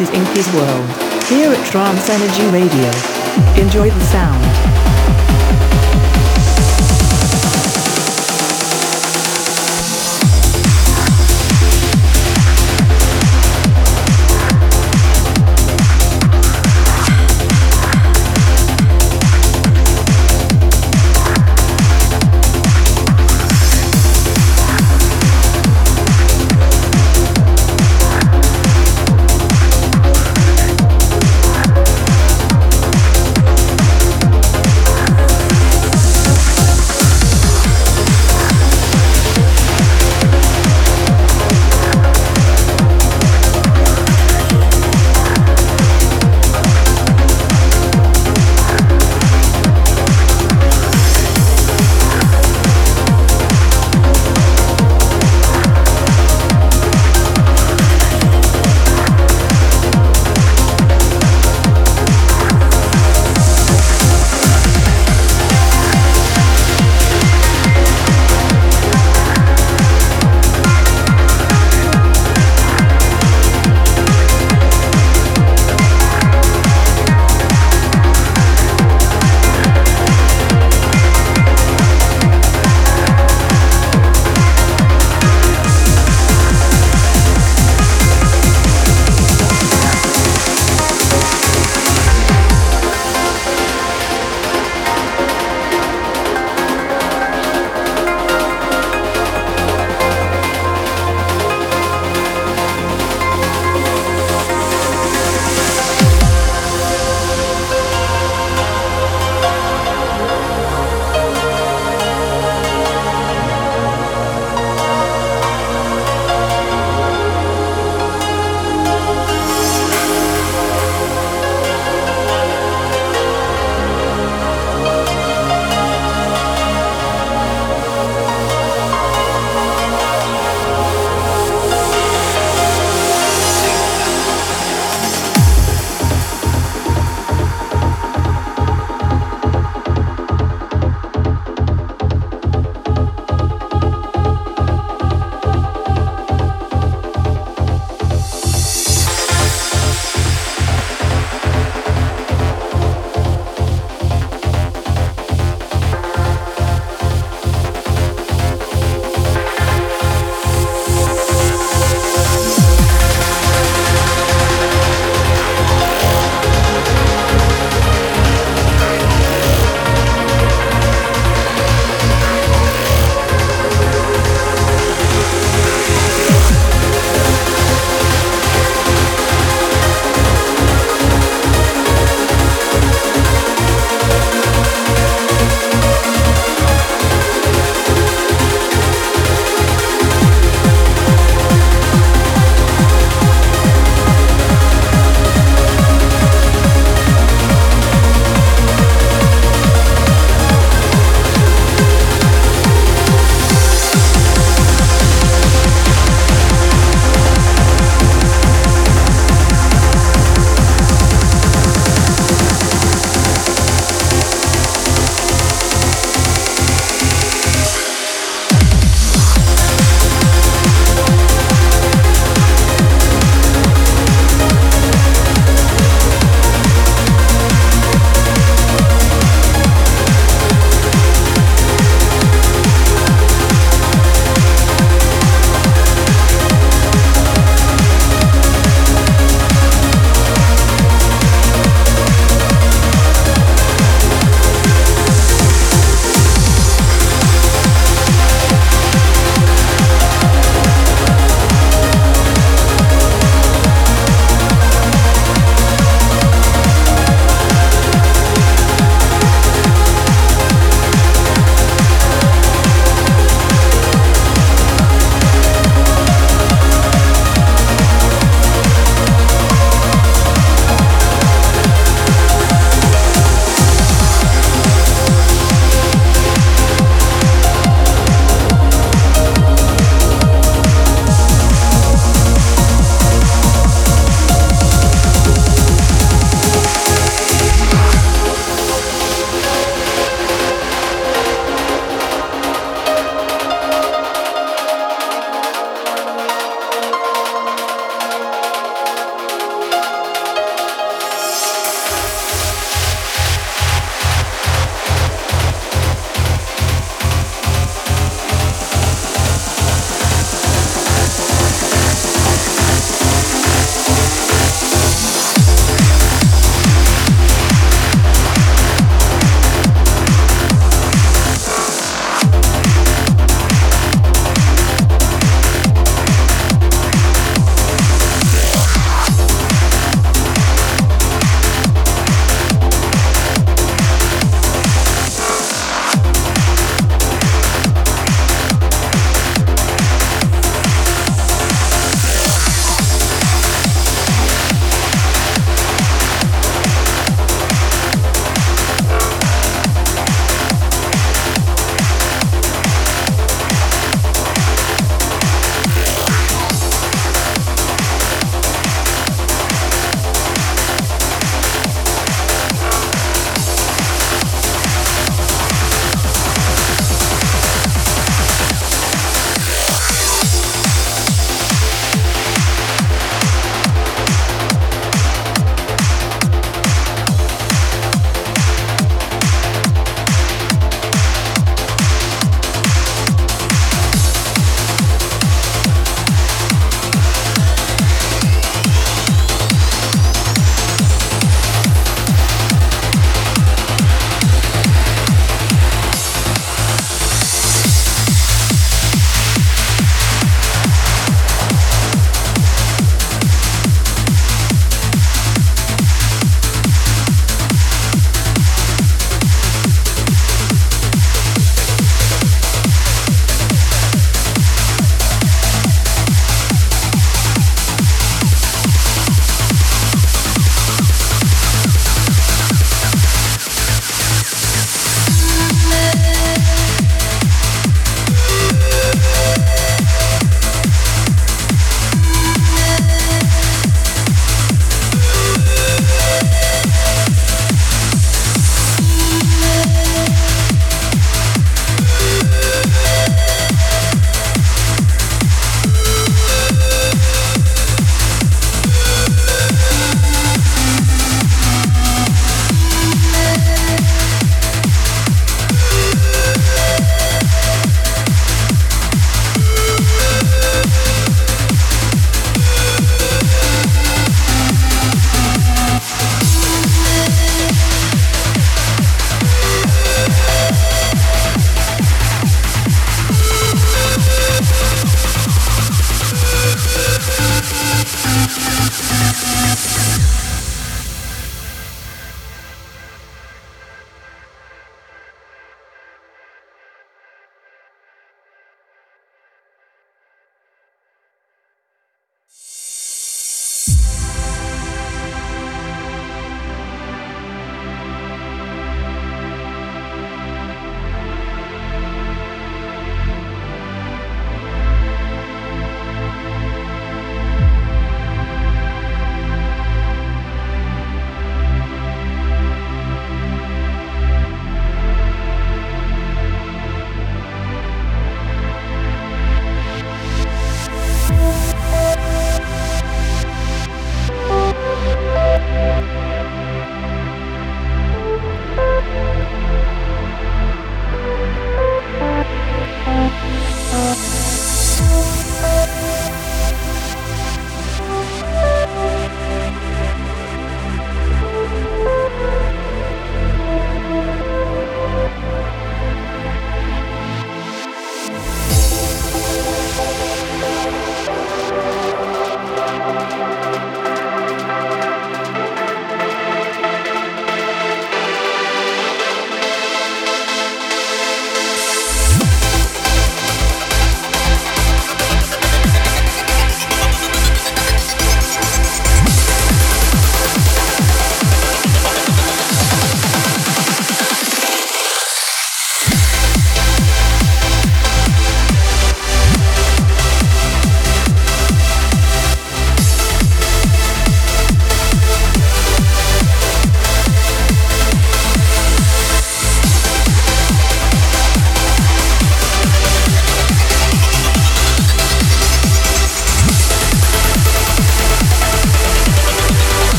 This is Inky's World, here at Trance Energy Radio. Enjoy the sound.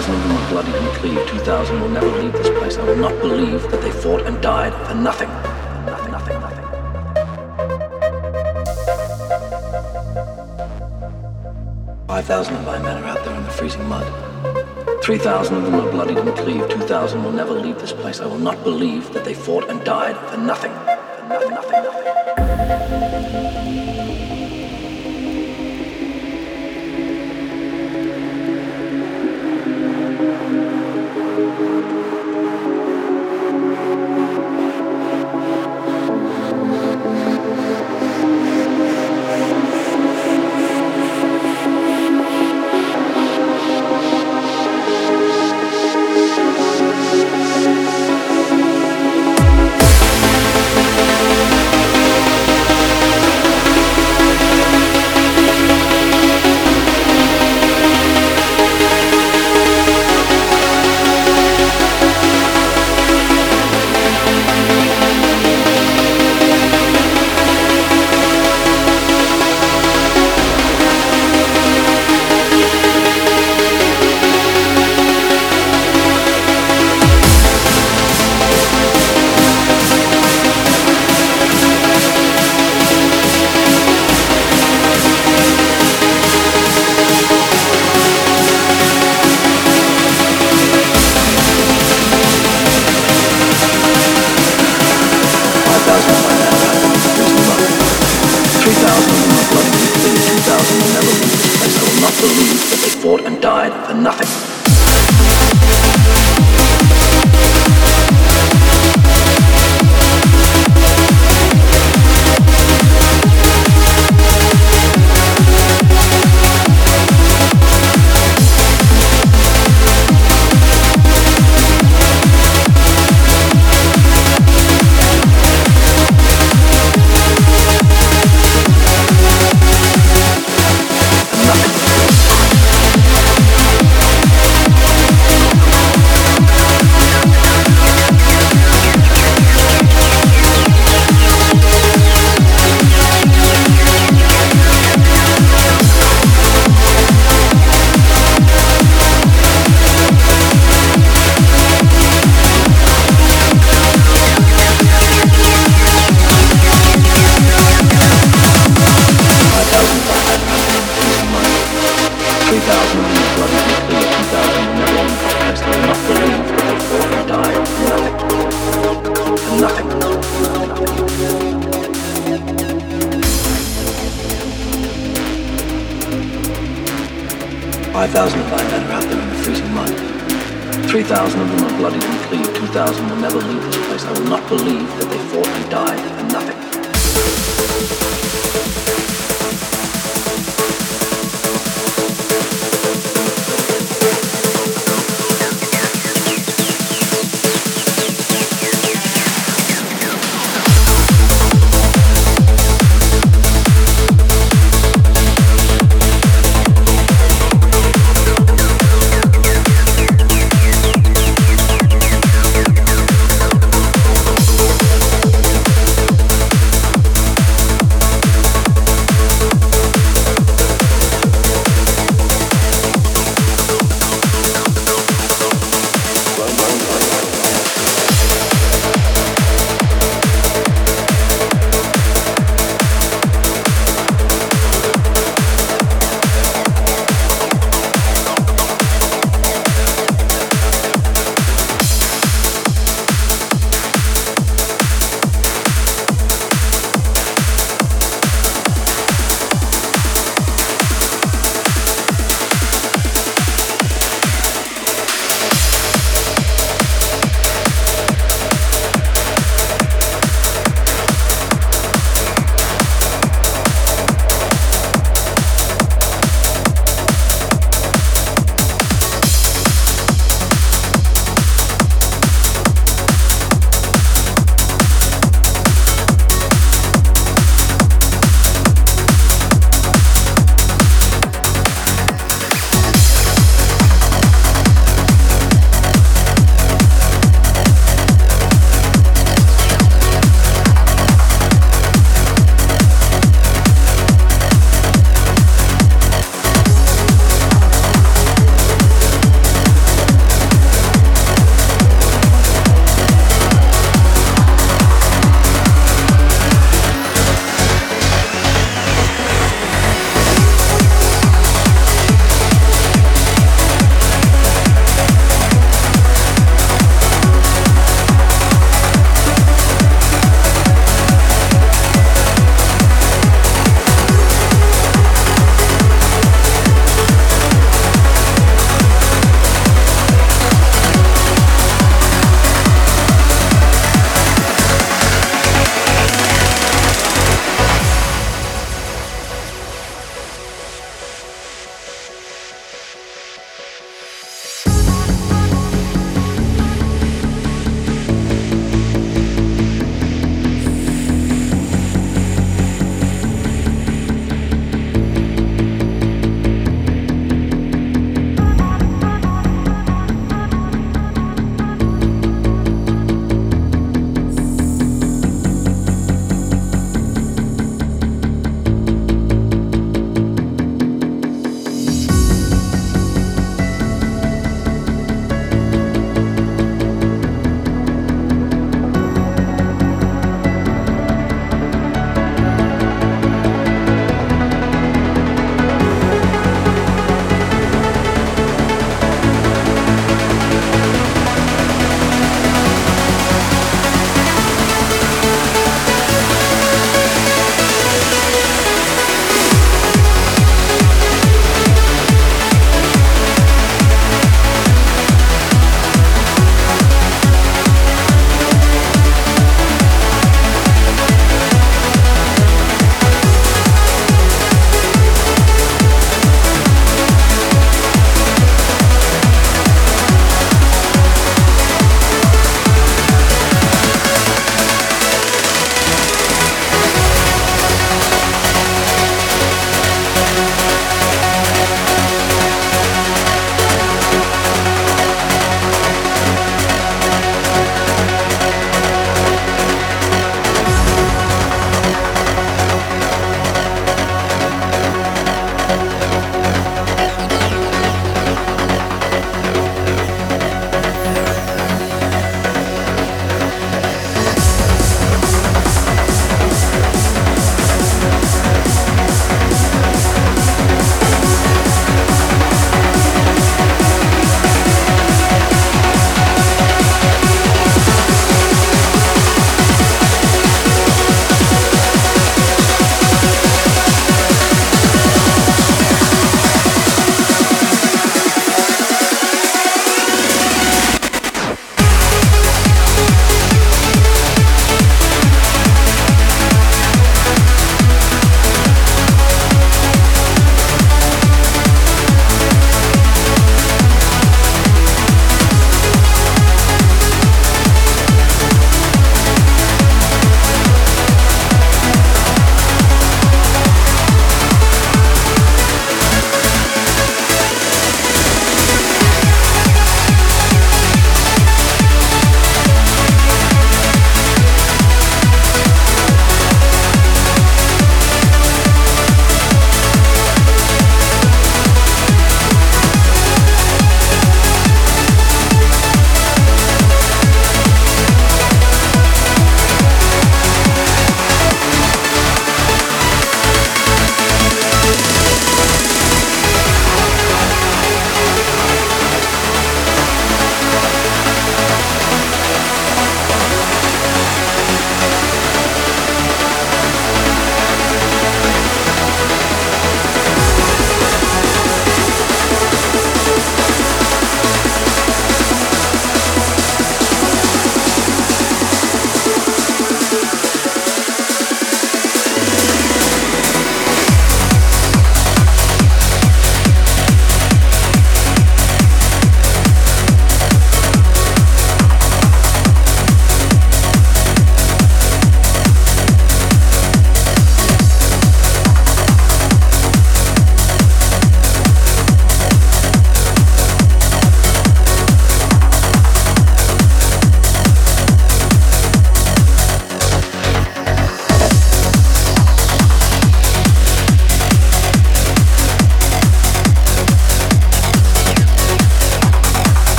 3,000 of them are bloodied and cleaved. 2,000 will never leave this place. I will not believe that they fought and died for nothing. Nothing, nothing, nothing. Five thousand of my men are out there in the freezing mud. Three thousand of them are bloodied and cleaved. Two thousand will never leave this place. I will not believe that they fought and died. For nothing,